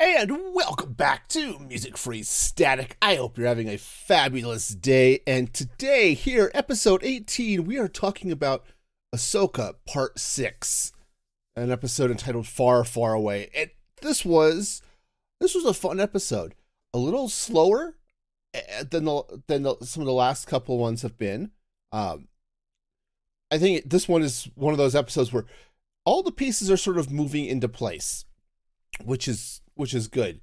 And welcome back to Music Free Static. I hope you're having a fabulous day. And today, here, episode 18, we are talking about Ahsoka Part 6, an episode entitled Far, Far Away. And this was this was a fun episode. A little slower eh, than the than the, some of the last couple ones have been. Um, I think this one is one of those episodes where all the pieces are sort of moving into place, which is which is good.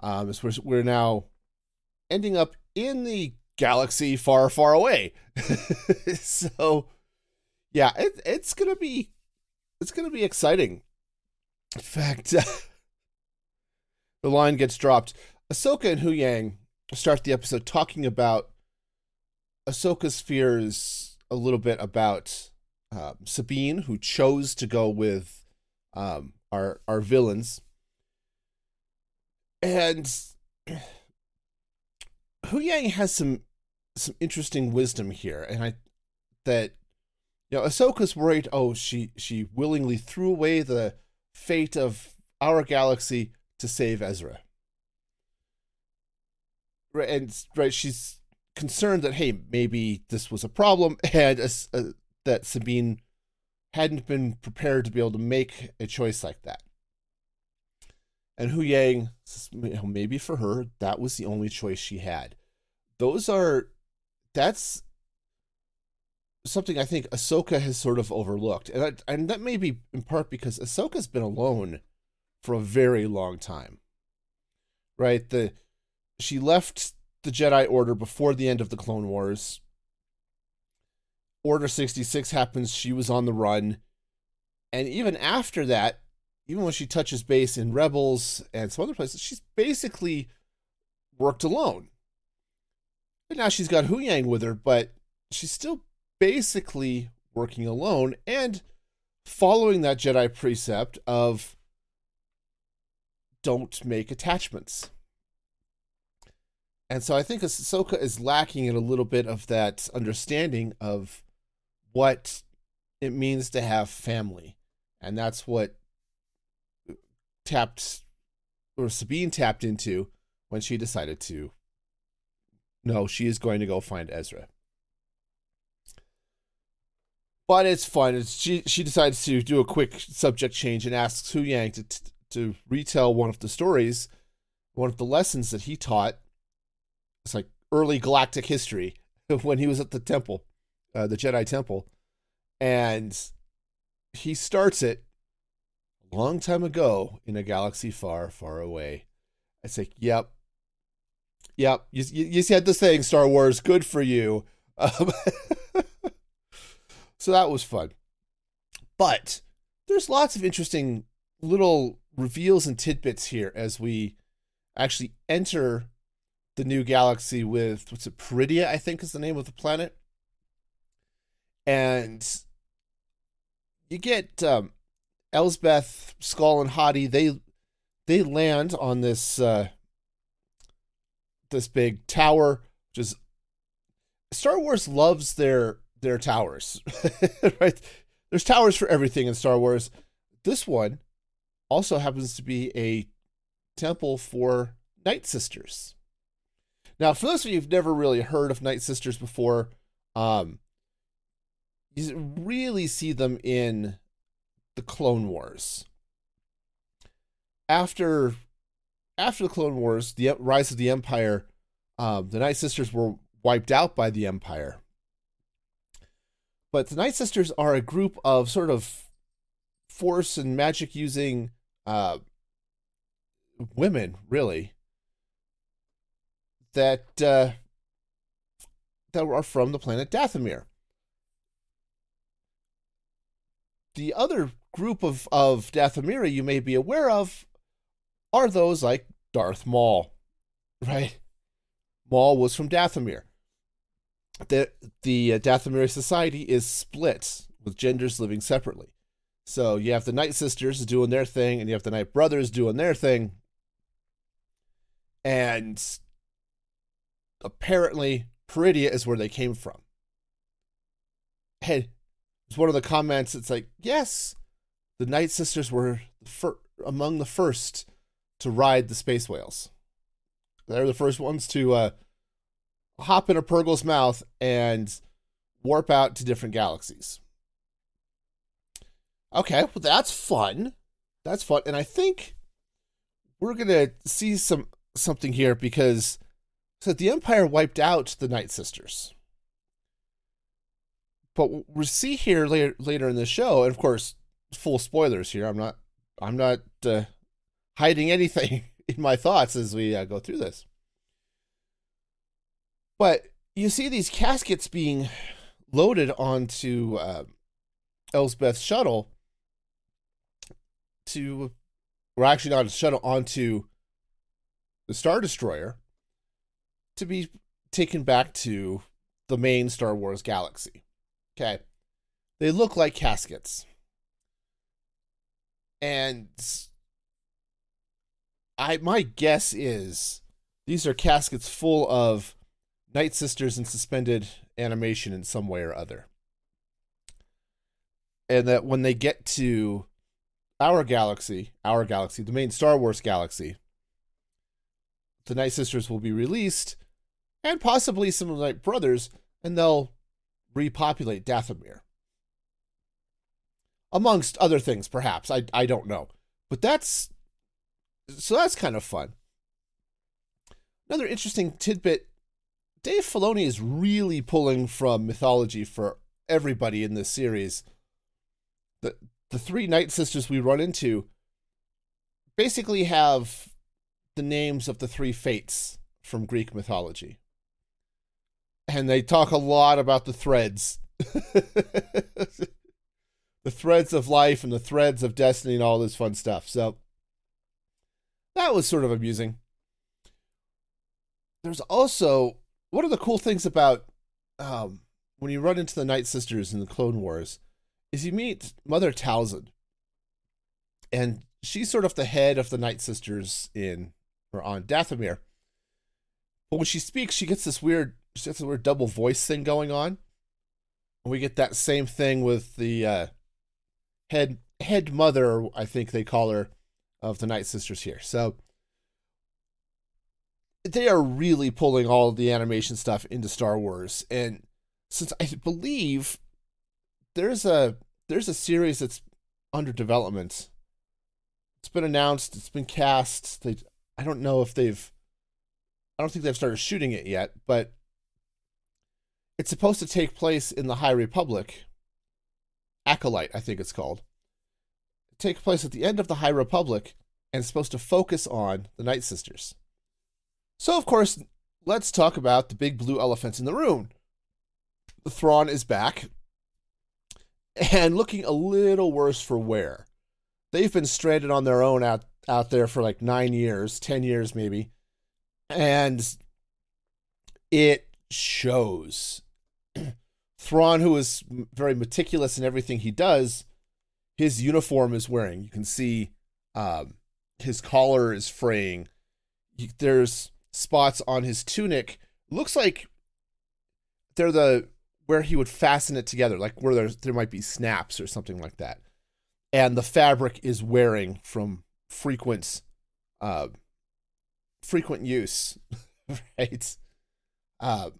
Um, we're, we're now ending up in the galaxy far, far away. so, yeah, it, it's gonna be it's gonna be exciting. In fact, the line gets dropped. Ahsoka and Huyang start the episode talking about Ahsoka's fears a little bit about um, Sabine, who chose to go with um, our our villains, and Huyang has some some interesting wisdom here, and I that you know Ahsoka's worried. Oh, she she willingly threw away the fate of our galaxy to save Ezra. Right, and right, she's concerned that hey, maybe this was a problem, and uh, that Sabine hadn't been prepared to be able to make a choice like that. And you know, maybe for her, that was the only choice she had. Those are, that's something I think Ahsoka has sort of overlooked, and that, and that may be in part because Ahsoka's been alone for a very long time. Right, the she left the Jedi Order before the end of the Clone Wars. Order 66 happens, she was on the run. And even after that, even when she touches base in Rebels and some other places, she's basically worked alone. And now she's got Huyang with her, but she's still basically working alone and following that Jedi precept of don't make attachments. And so I think Ahsoka is lacking in a little bit of that understanding of what it means to have family. And that's what tapped or Sabine tapped into when she decided to no, she is going to go find Ezra. But it's fun. It's, she she decides to do a quick subject change and asks Huyang to to retell one of the stories, one of the lessons that he taught. It's like early galactic history when he was at the temple, uh, the Jedi temple, and he starts it long time ago in a galaxy far, far away. It's say, yep, yep. You you, you said the thing, Star Wars. Good for you. Um, so that was fun. But there's lots of interesting little reveals and tidbits here as we actually enter the new galaxy with what's it Peridea I think is the name of the planet and you get um, Elsbeth Skoll, and Hottie they they land on this uh, this big tower Just Star Wars loves their their towers right there's towers for everything in Star Wars this one also happens to be a temple for Night Sisters. Now, for those of you who've never really heard of Night Sisters before, um, you really see them in the Clone Wars. After after the Clone Wars, the rise of the Empire, um, the Night Sisters were wiped out by the Empire. But the Night Sisters are a group of sort of force and magic using uh, women, really, that uh, that are from the planet Dathomir. The other group of, of Dathomiri you may be aware of are those like Darth Maul, right? Maul was from Dathomir. The, the uh, Dathomiri society is split with genders living separately. So you have the Night Sisters doing their thing, and you have the Night Brothers doing their thing. And apparently, Peridea is where they came from. And it's one of the comments. It's like, yes, the Night Sisters were fir- among the first to ride the space whales. They're the first ones to uh, hop in a Purrgil's mouth and warp out to different galaxies. Okay, well that's fun. That's fun, and I think we're gonna see some something here because so the Empire wiped out the Night Sisters. But what we see here later later in the show, and of course, full spoilers here. I'm not I'm not uh, hiding anything in my thoughts as we uh, go through this. But you see these caskets being loaded onto uh, Elsbeth's shuttle to, or actually not a shuttle, onto the Star Destroyer to be taken back to the main Star Wars galaxy. Okay. They look like caskets. And I my guess is these are caskets full of Night Sisters in suspended animation in some way or other. And that when they get to our galaxy, our galaxy, the main Star Wars galaxy, the Night Sisters will be released, and possibly some of the Night Brothers, and they'll repopulate Dathomir. Amongst other things, perhaps. I, I don't know. But that's so that's kind of fun. Another interesting tidbit Dave Filoni is really pulling from mythology for everybody in this series. The the three Night Sisters we run into basically have the names of the three fates from Greek mythology. And they talk a lot about the threads. the threads of life and the threads of destiny and all this fun stuff. So that was sort of amusing. There's also one of the cool things about um, when you run into the Night Sisters in the Clone Wars is you meet Mother Talzin, and she's sort of the head of the Night Sisters in or on Dathomir. But when she speaks, she gets this weird, she gets this weird double voice thing going on. And we get that same thing with the uh, head head mother, I think they call her, of the Night Sisters here. So they are really pulling all the animation stuff into Star Wars. And since I believe there's a there's a series that's under development. It's been announced, it's been cast. They I don't know if they've I don't think they've started shooting it yet, but it's supposed to take place in the High Republic. Acolyte, I think it's called. Take place at the end of the High Republic and it's supposed to focus on the Night Sisters. So, of course, let's talk about the big blue elephant in the room. The Thrawn is back and looking a little worse for wear. They've been stranded on their own out, out there for like nine years, 10 years maybe. And it shows. Thrawn, who is very meticulous in everything he does, his uniform is wearing. You can see um, his collar is fraying. There's spots on his tunic looks like they're the where he would fasten it together, like where there's there might be snaps or something like that. And the fabric is wearing from frequent uh frequent use, right? Uh,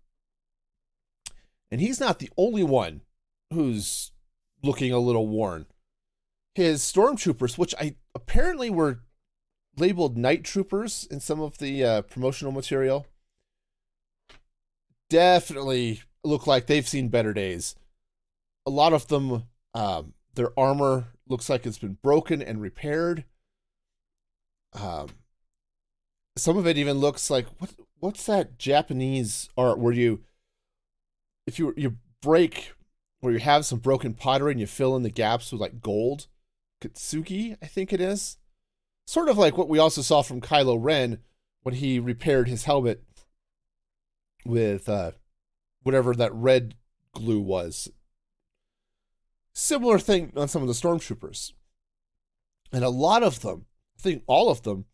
and he's not the only one who's looking a little worn. His stormtroopers, which I apparently were labeled night troopers in some of the uh, promotional material definitely look like they've seen better days. A lot of them, um, their armor looks like it's been broken and repaired. Um, some of it even looks like what what's that Japanese art where you if you you break where you have some broken pottery and you fill in the gaps with like gold, Katsuki, I think it is. Sort of like what we also saw from Kylo Ren when he repaired his helmet with uh, whatever that red glue was. Similar thing on some of the stormtroopers. And a lot of them, I think all of them,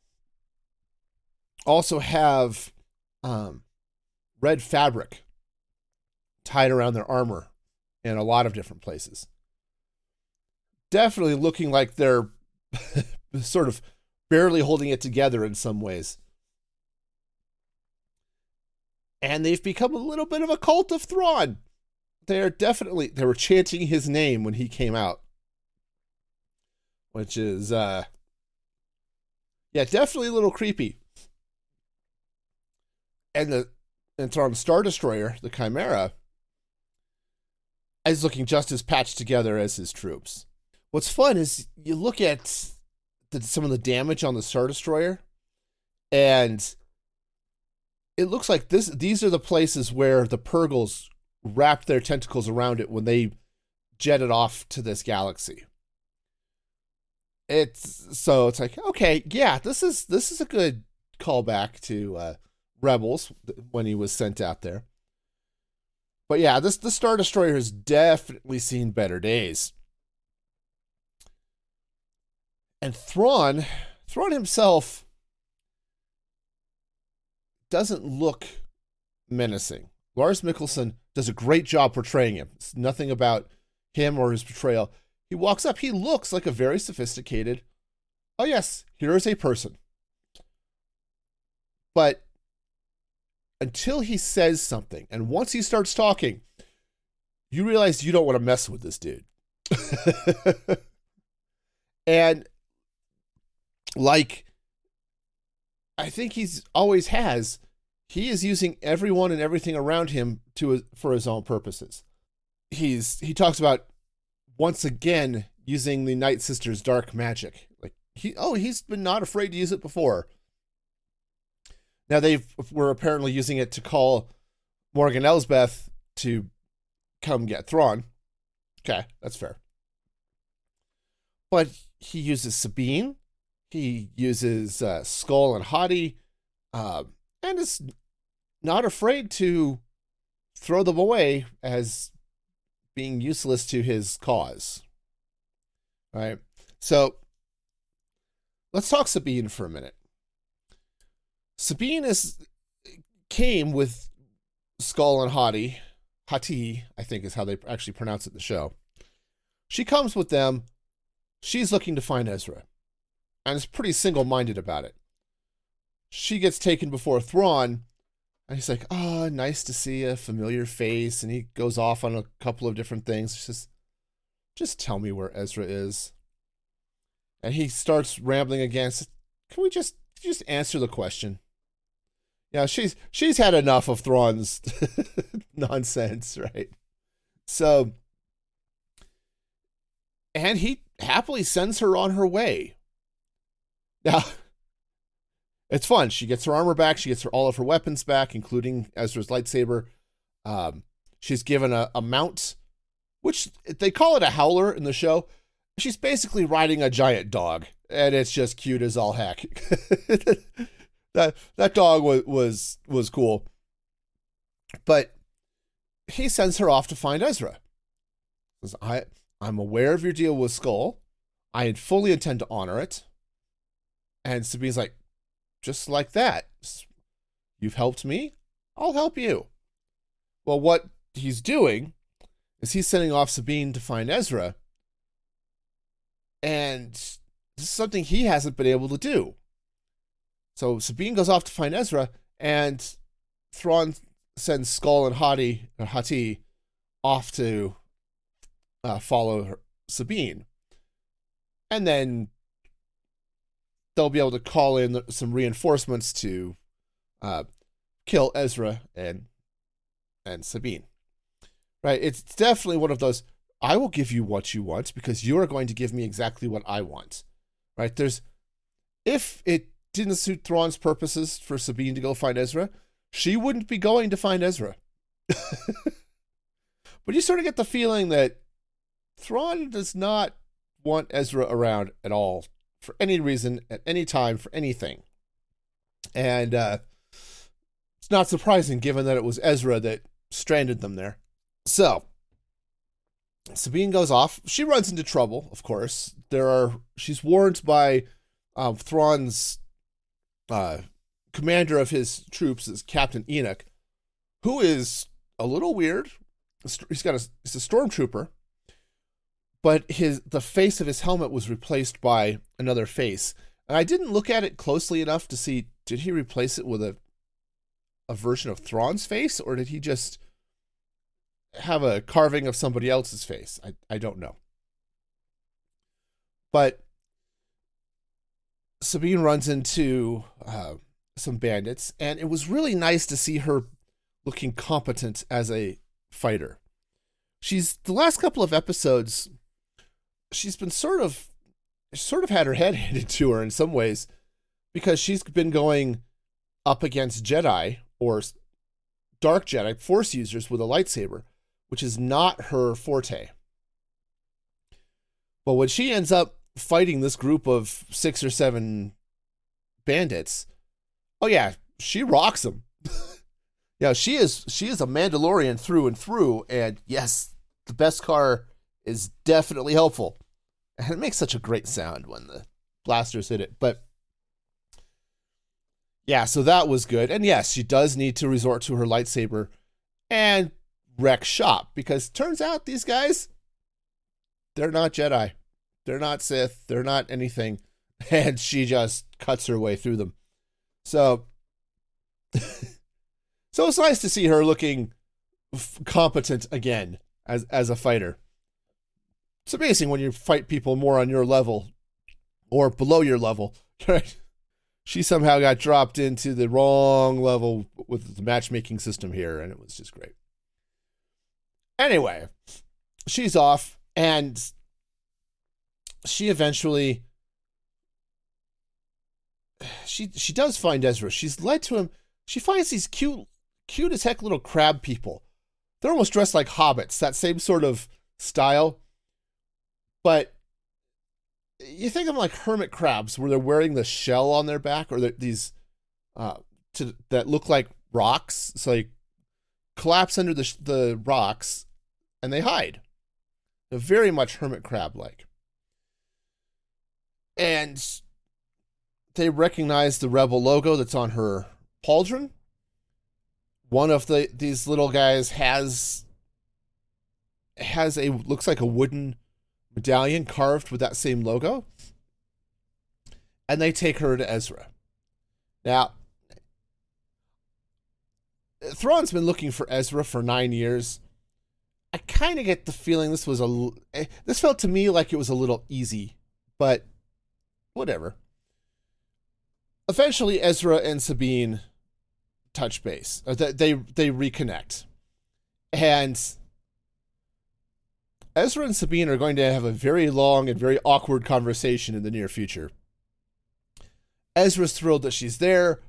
also have um, red fabric tied around their armor in a lot of different places. Definitely looking like they're sort of barely holding it together in some ways. And they've become a little bit of a cult of Thrawn. They're definitely they were chanting his name when he came out. Which is uh yeah, definitely a little creepy. And the and Thrawn's Star Destroyer, the Chimera, is looking just as patched together as his troops. What's fun is you look at the, some of the damage on the Star Destroyer, and it looks like this. These are the places where the Purrgils wrapped their tentacles around it when they jetted off to this galaxy. It's so it's like okay, yeah, this is this is a good callback to uh, Rebels when he was sent out there. But yeah, this the Star Destroyer has definitely seen better days. And Thrawn, Thrawn himself doesn't look menacing. Lars Mikkelsen does a great job portraying him. It's nothing about him or his portrayal. He walks up, he looks like a very sophisticated, oh yes, here is a person. But until he says something. And once he starts talking, you realize you don't want to mess with this dude. and like I think he's always has, he is using everyone and everything around him to for his own purposes. He's he talks about once again using the Night Sisters dark magic. Like he oh, he's been not afraid to use it before. Now they were apparently using it to call Morgan Elsbeth to come get Thrawn. Okay, that's fair. But he uses Sabine. He uses uh, Skoll and Hottie, uh, and is not afraid to throw them away as being useless to his cause. All right. So let's talk Sabine for a minute. Sabine is came with Skoll and Hati. Hati, I think is how they actually pronounce it in the show. She comes with them. She's looking to find Ezra. And is pretty single minded about it. She gets taken before Thrawn, and he's like, Oh, nice to see a familiar face. And he goes off on a couple of different things. He says, Just tell me where Ezra is. And he starts rambling again. Says, Can we just just answer the question? Yeah, she's she's had enough of Thrawn's nonsense, right? So and he happily sends her on her way. Now, it's fun. She gets her armor back. She gets her, all of her weapons back, including Ezra's lightsaber. Um, she's given a, a mount, which they call it a howler in the show. She's basically riding a giant dog, and it's just cute as all heck. that that dog was was was cool. But he sends her off to find Ezra. Says, I I'm aware of your deal with Skoll. I fully intend to honor it. And Sabine's like, just like that. You've helped me, I'll help you. Well, what he's doing is he's sending off Sabine to find Ezra. And this is something he hasn't been able to do. So Sabine goes off to find Ezra, and Thrawn sends Skoll and Hati or Hati off to uh, follow her, Sabine, and then they'll be able to call in some reinforcements to uh, kill Ezra and and Sabine. Right? It's definitely one of those. I will give you what you want because you are going to give me exactly what I want. Right? There's if it didn't suit Thrawn's purposes for Sabine to go find Ezra, she wouldn't be going to find Ezra. but you sort of get the feeling that Thrawn does not want Ezra around at all for any reason, at any time, for anything. And uh, it's not surprising given that it was Ezra that stranded them there. So, Sabine goes off. She runs into trouble, of course. There are she's warned by um, Thrawn's uh, commander of his troops is Captain Enoch, who is a little weird. He's got a he's a stormtrooper, but his the face of his helmet was replaced by another face. And I didn't look at it closely enough to see did he replace it with a a version of Thrawn's face or did he just have a carving of somebody else's face? I I don't know. But Sabine runs into uh, some bandits, and it was really nice to see her looking competent as a fighter. She's the last couple of episodes, she's been sort of sort of had her head handed to her in some ways because she's been going up against Jedi or dark Jedi force users with a lightsaber, which is not her forte. But when she ends up fighting this group of six or seven bandits, oh yeah, she rocks them. yeah, she is she is a Mandalorian through and through, and yes, the beskar is definitely helpful. And it makes such a great sound when the blasters hit it. But yeah, so that was good. And yes, she does need to resort to her lightsaber and wreck shop because turns out these guys they're not Jedi. They're not Sith. They're not anything. And she just cuts her way through them. So so it's nice to see her looking f- competent again as as a fighter. It's amazing when you fight people more on your level or below your level. Right? She somehow got dropped into the wrong level with the matchmaking system here, and it was just great. Anyway, she's off, and she eventually she she does find Ezra. She's led to him. She finds these cute, cute as heck little crab people. They're almost dressed like hobbits, that same sort of style. But you think of them like hermit crabs, where they're wearing the shell on their back, or these uh, to that look like rocks. So they collapse under the the rocks, and they hide. They're very much hermit crab like. And they recognize the rebel logo that's on her pauldron. One of the these little guys has has a looks like a wooden medallion carved with that same logo. And they take her to Ezra. Now, Thrawn's been looking for Ezra for nine years. I kind of get the feeling this was a eh, this felt to me like it was a little easy, but whatever. Eventually, Ezra and Sabine touch base. They they, they reconnect, and Ezra and Sabine are going to have a very long and very awkward conversation in the near future. Ezra's thrilled that she's there.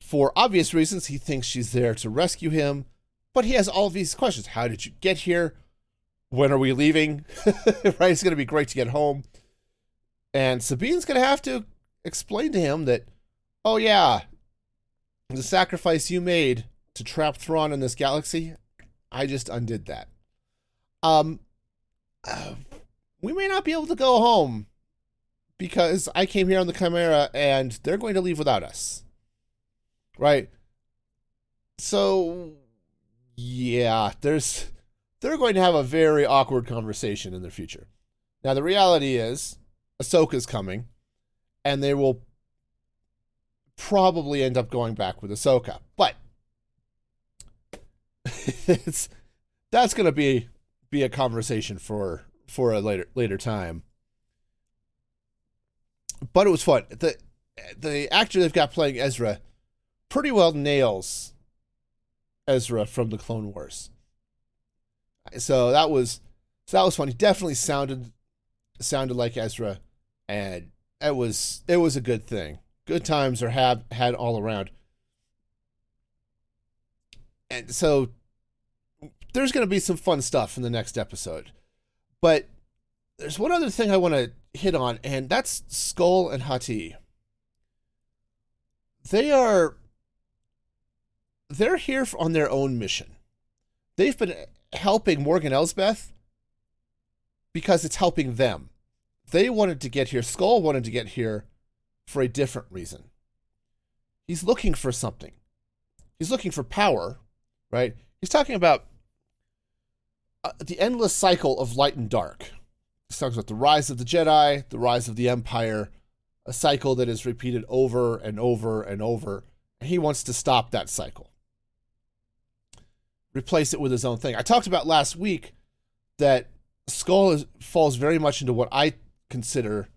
For obvious reasons, he thinks she's there to rescue him, but he has all these questions. How did you get here? When are we leaving? right? It's going to be great to get home. And Sabine's going to have to explain to him that, oh, yeah, the sacrifice you made to trap Thrawn in this galaxy, I just undid that. Um, uh, we may not be able to go home because I came here on the Chimera and they're going to leave without us. Right? So, yeah, there's they're going to have a very awkward conversation in the future. Now, the reality is, Ahsoka's coming, and they will probably end up going back with Ahsoka. But it's that's going to be be a conversation for for a later later time. But it was fun. the The actor they've got playing Ezra pretty well nails Ezra from the Clone Wars. So that was so that was fun. He definitely sounded sounded like Ezra, and it was it was a good thing. Good times are have had all around. And so there's going to be some fun stuff in the next episode. But there's one other thing I want to hit on, and that's Skoll and Hati. They are they're here on their own mission. They've been helping Morgan Elsbeth because it's helping them. They wanted to get here. Skoll wanted to get here for a different reason. He's looking for something. He's looking for power, right? He's talking about uh, the endless cycle of light and dark. He talks about the rise of the Jedi, the rise of the Empire, a cycle that is repeated over and over and over. And he wants to stop that cycle, replace it with his own thing. I talked about last week that Skoll is, falls very much into what I consider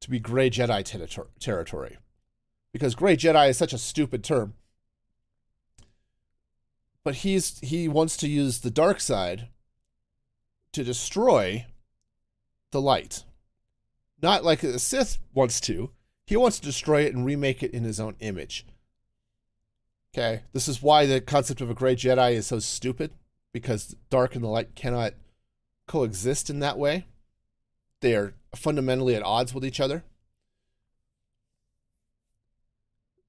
to be gray Jedi ter- territory. Because gray Jedi is such a stupid term. But he's he wants to use the dark side to destroy the light. Not like a Sith wants to. He wants to destroy it and remake it in his own image. Okay, this is why the concept of a gray Jedi is so stupid because dark and the light cannot coexist in that way. They are fundamentally at odds with each other.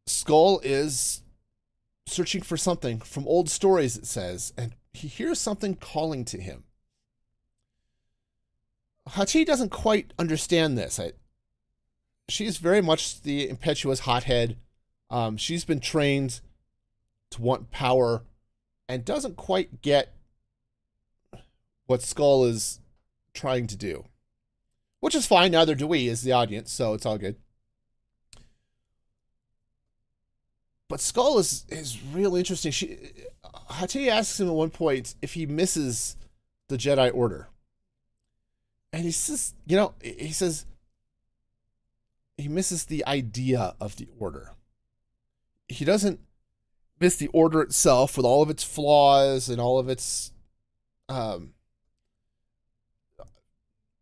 Skoll is searching for something from old stories, it says, and he hears something calling to him. Hachi doesn't quite understand this. I, she's very much the impetuous hothead. Um, she's been trained to want power and doesn't quite get what Skoll is trying to do. Which is fine, neither do we as the audience, so it's all good. But Skoll is is real interesting. She Hati asks him at one point if he misses the Jedi Order. And he says, you know, he says he misses the idea of the order. He doesn't miss the order itself with all of its flaws and all of its um,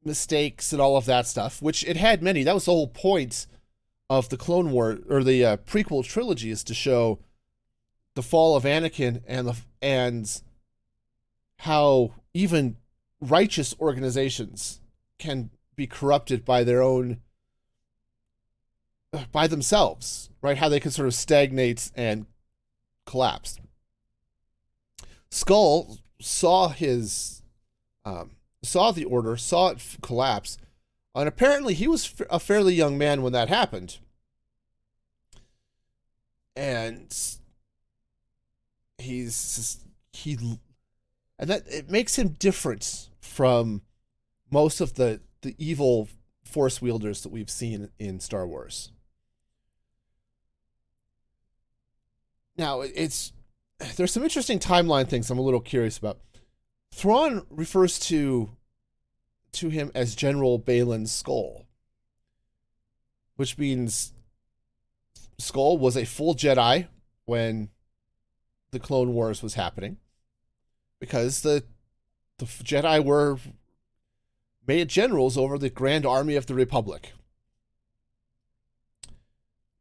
mistakes and all of that stuff, which it had many. That was the whole point of the Clone War or the uh, prequel trilogy is to show the fall of Anakin and the and how even righteous organizations can be corrupted by their own by themselves, right? How they can sort of stagnate and collapse. Skoll saw his um, saw the order, saw it collapse, and apparently he was a fairly young man when that happened. And he's he and that it makes him different from most of the the evil force wielders that we've seen in Star Wars. Now, it's there's some interesting timeline things I'm a little curious about. Thrawn refers to to him as General Baylan Skoll, which means Skoll was a full Jedi when the Clone Wars was happening, because the the Jedi were made generals over the Grand Army of the Republic.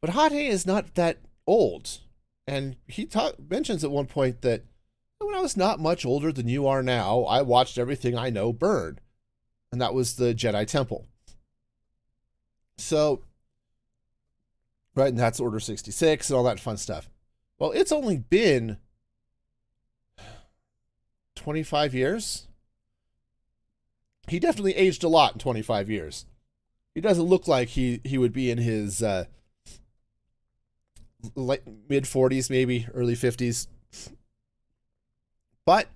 But Hati is not that old, and he ta- mentions at one point that when I was not much older than you are now, I watched everything I know burn. And that was the Jedi Temple. So, right, and that's Order 66 and all that fun stuff. Well, it's only been 25 years. He definitely aged a lot in 25 years. He doesn't look like he, he would be in his uh, mid 40s, maybe early 50s. But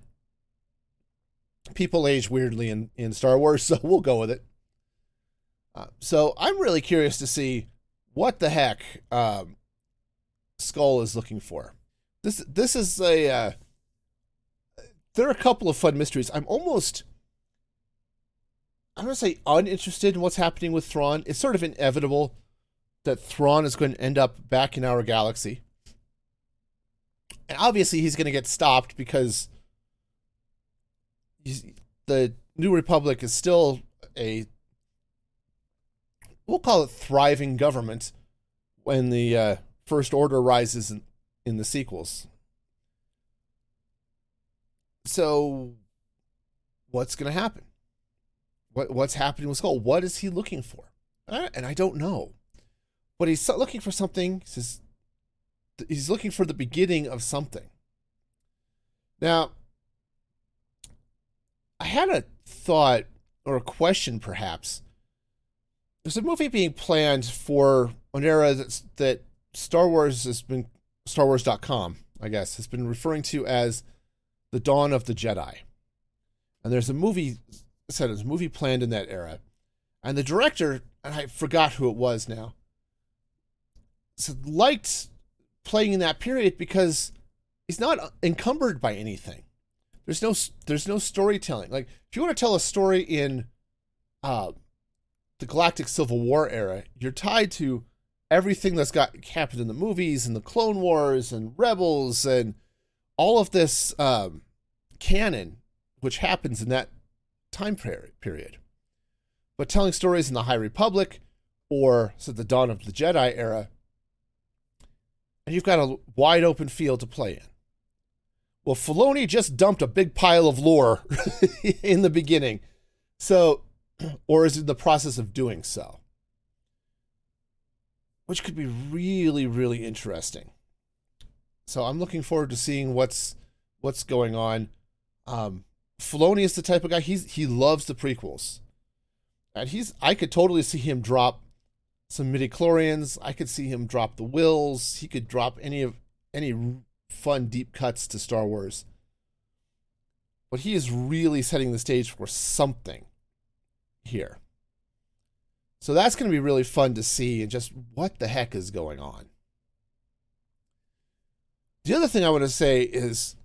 people age weirdly in, in Star Wars, so we'll go with it. Uh, so I'm really curious to see what the heck um, Skoll is looking for. This this is a uh, there are a couple of fun mysteries. I'm almost I'm gonna say uninterested in what's happening with Thrawn. It's sort of inevitable that Thrawn is going to end up back in our galaxy. And obviously he's going to get stopped because the New Republic is still a we'll call it thriving government when the uh, First Order rises in, in the sequels. So, what's going to happen? What what's happening with Skoll? What is he looking for? And I don't know, but he's looking for something. He says he's looking for the beginning of something. Now, I had a thought or a question, perhaps. There's a movie being planned for an era that's, that Star Wars has been, Star Wars.com, I guess, has been referring to as the dawn of the Jedi. And there's a movie, said there's a movie planned in that era. And the director, and I forgot who it was now, liked playing in that period because he's not encumbered by anything. There's no there's no storytelling. Like if you want to tell a story in uh, the Galactic Civil War era, you're tied to everything that's got happened in the movies and the Clone Wars and Rebels and all of this um, canon, which happens in that time period. But telling stories in the High Republic or so the dawn of the Jedi era, and you've got a wide open field to play in. Well, Filoni just dumped a big pile of lore in the beginning. So, or is in the process of doing so. Which could be really, really interesting. So I'm looking forward to seeing what's what's going on. Um, Filoni is the type of guy he's he loves the prequels, and he's I could totally see him drop some midi chlorians. I could see him drop the wills. He could drop any of any fun deep cuts to Star Wars. But he is really setting the stage for something here. So that's going to be really fun to see and just what the heck is going on. The other thing I want to say is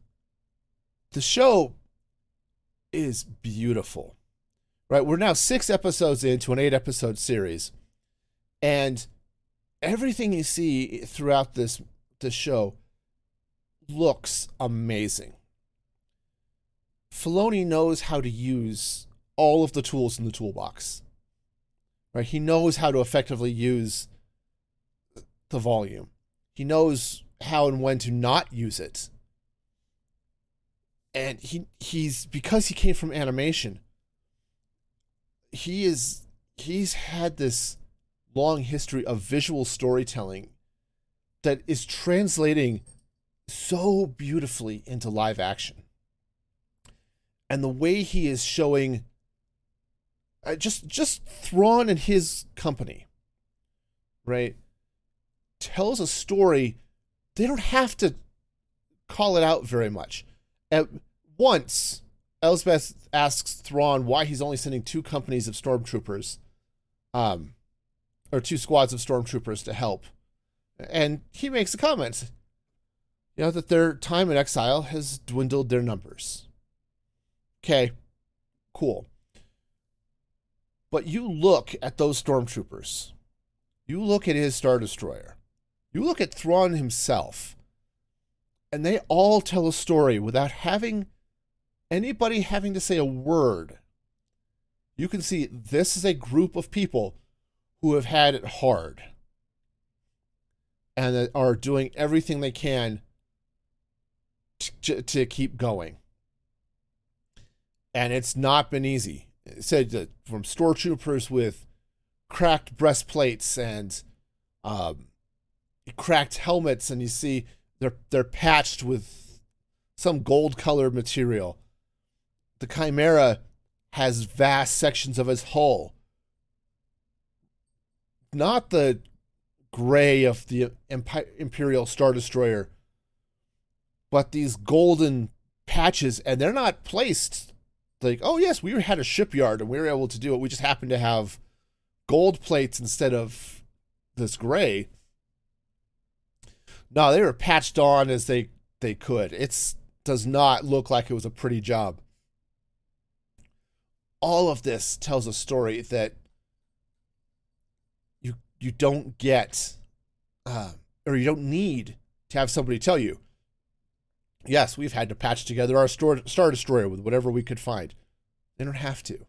the show is beautiful. Right? We're now 6 episodes into an 8 episode series. And everything you see throughout this this show looks amazing. Filoni knows how to use all of the tools in the toolbox. Right? He knows how to effectively use the volume. He knows how and when to not use it. And he he's because he came from animation. He is he's had this long history of visual storytelling that is translating so beautifully into live action. And the way he is showing uh, just just Thrawn and his company, right, tells a story. They don't have to call it out very much. At once, Elsbeth asks Thrawn why he's only sending two companies of stormtroopers, um, or two squads of stormtroopers to help, and he makes a comment you know, that their time in exile has dwindled their numbers. Okay, cool. But you look at those stormtroopers. You look at his Star Destroyer. You look at Thrawn himself. And they all tell a story without having anybody having to say a word. You can see this is a group of people who have had it hard and are doing everything they can to, to keep going. And it's not been easy. It said that from stormtroopers with cracked breastplates and um, cracked helmets, and you see they're they're patched with some gold colored material. The Chimera has vast sections of its hull, not the gray of the Imperial Star Destroyer, but these golden patches, and they're not placed like, oh yes, we had a shipyard and we were able to do it. We just happened to have gold plates instead of this gray. No, they were patched on as they they could. It does not look like it was a pretty job. All of this tells a story that you you don't get, uh, or you don't need to have somebody tell you yes, we've had to patch together our Star Destroyer with whatever we could find. They don't have to.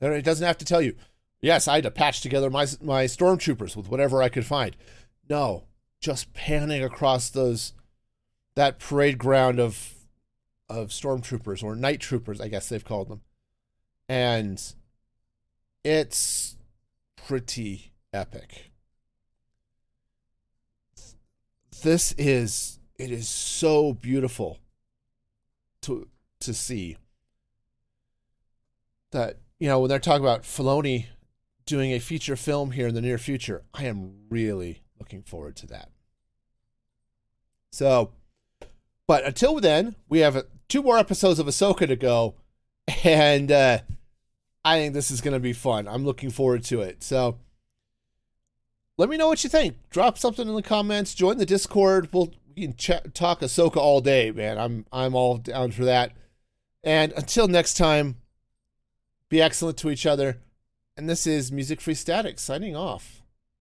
It doesn't have to tell you, yes, I had to patch together my, my stormtroopers with whatever I could find. No, just panning across those, that parade ground of, of stormtroopers or night troopers, I guess they've called them. And it's pretty epic. This is it is so beautiful to to see that you know when they're talking about Filoni doing a feature film here in the near future, I am really looking forward to that. So, but until then, we have two more episodes of Ahsoka to go, and uh, I think this is going to be fun. I'm looking forward to it. So, let me know what you think. Drop something in the comments. Join the Discord. We'll we can chat, talk Ahsoka all day, man. I'm I'm all down for that. And until next time, be excellent to each other. And this is Music Free Static signing off.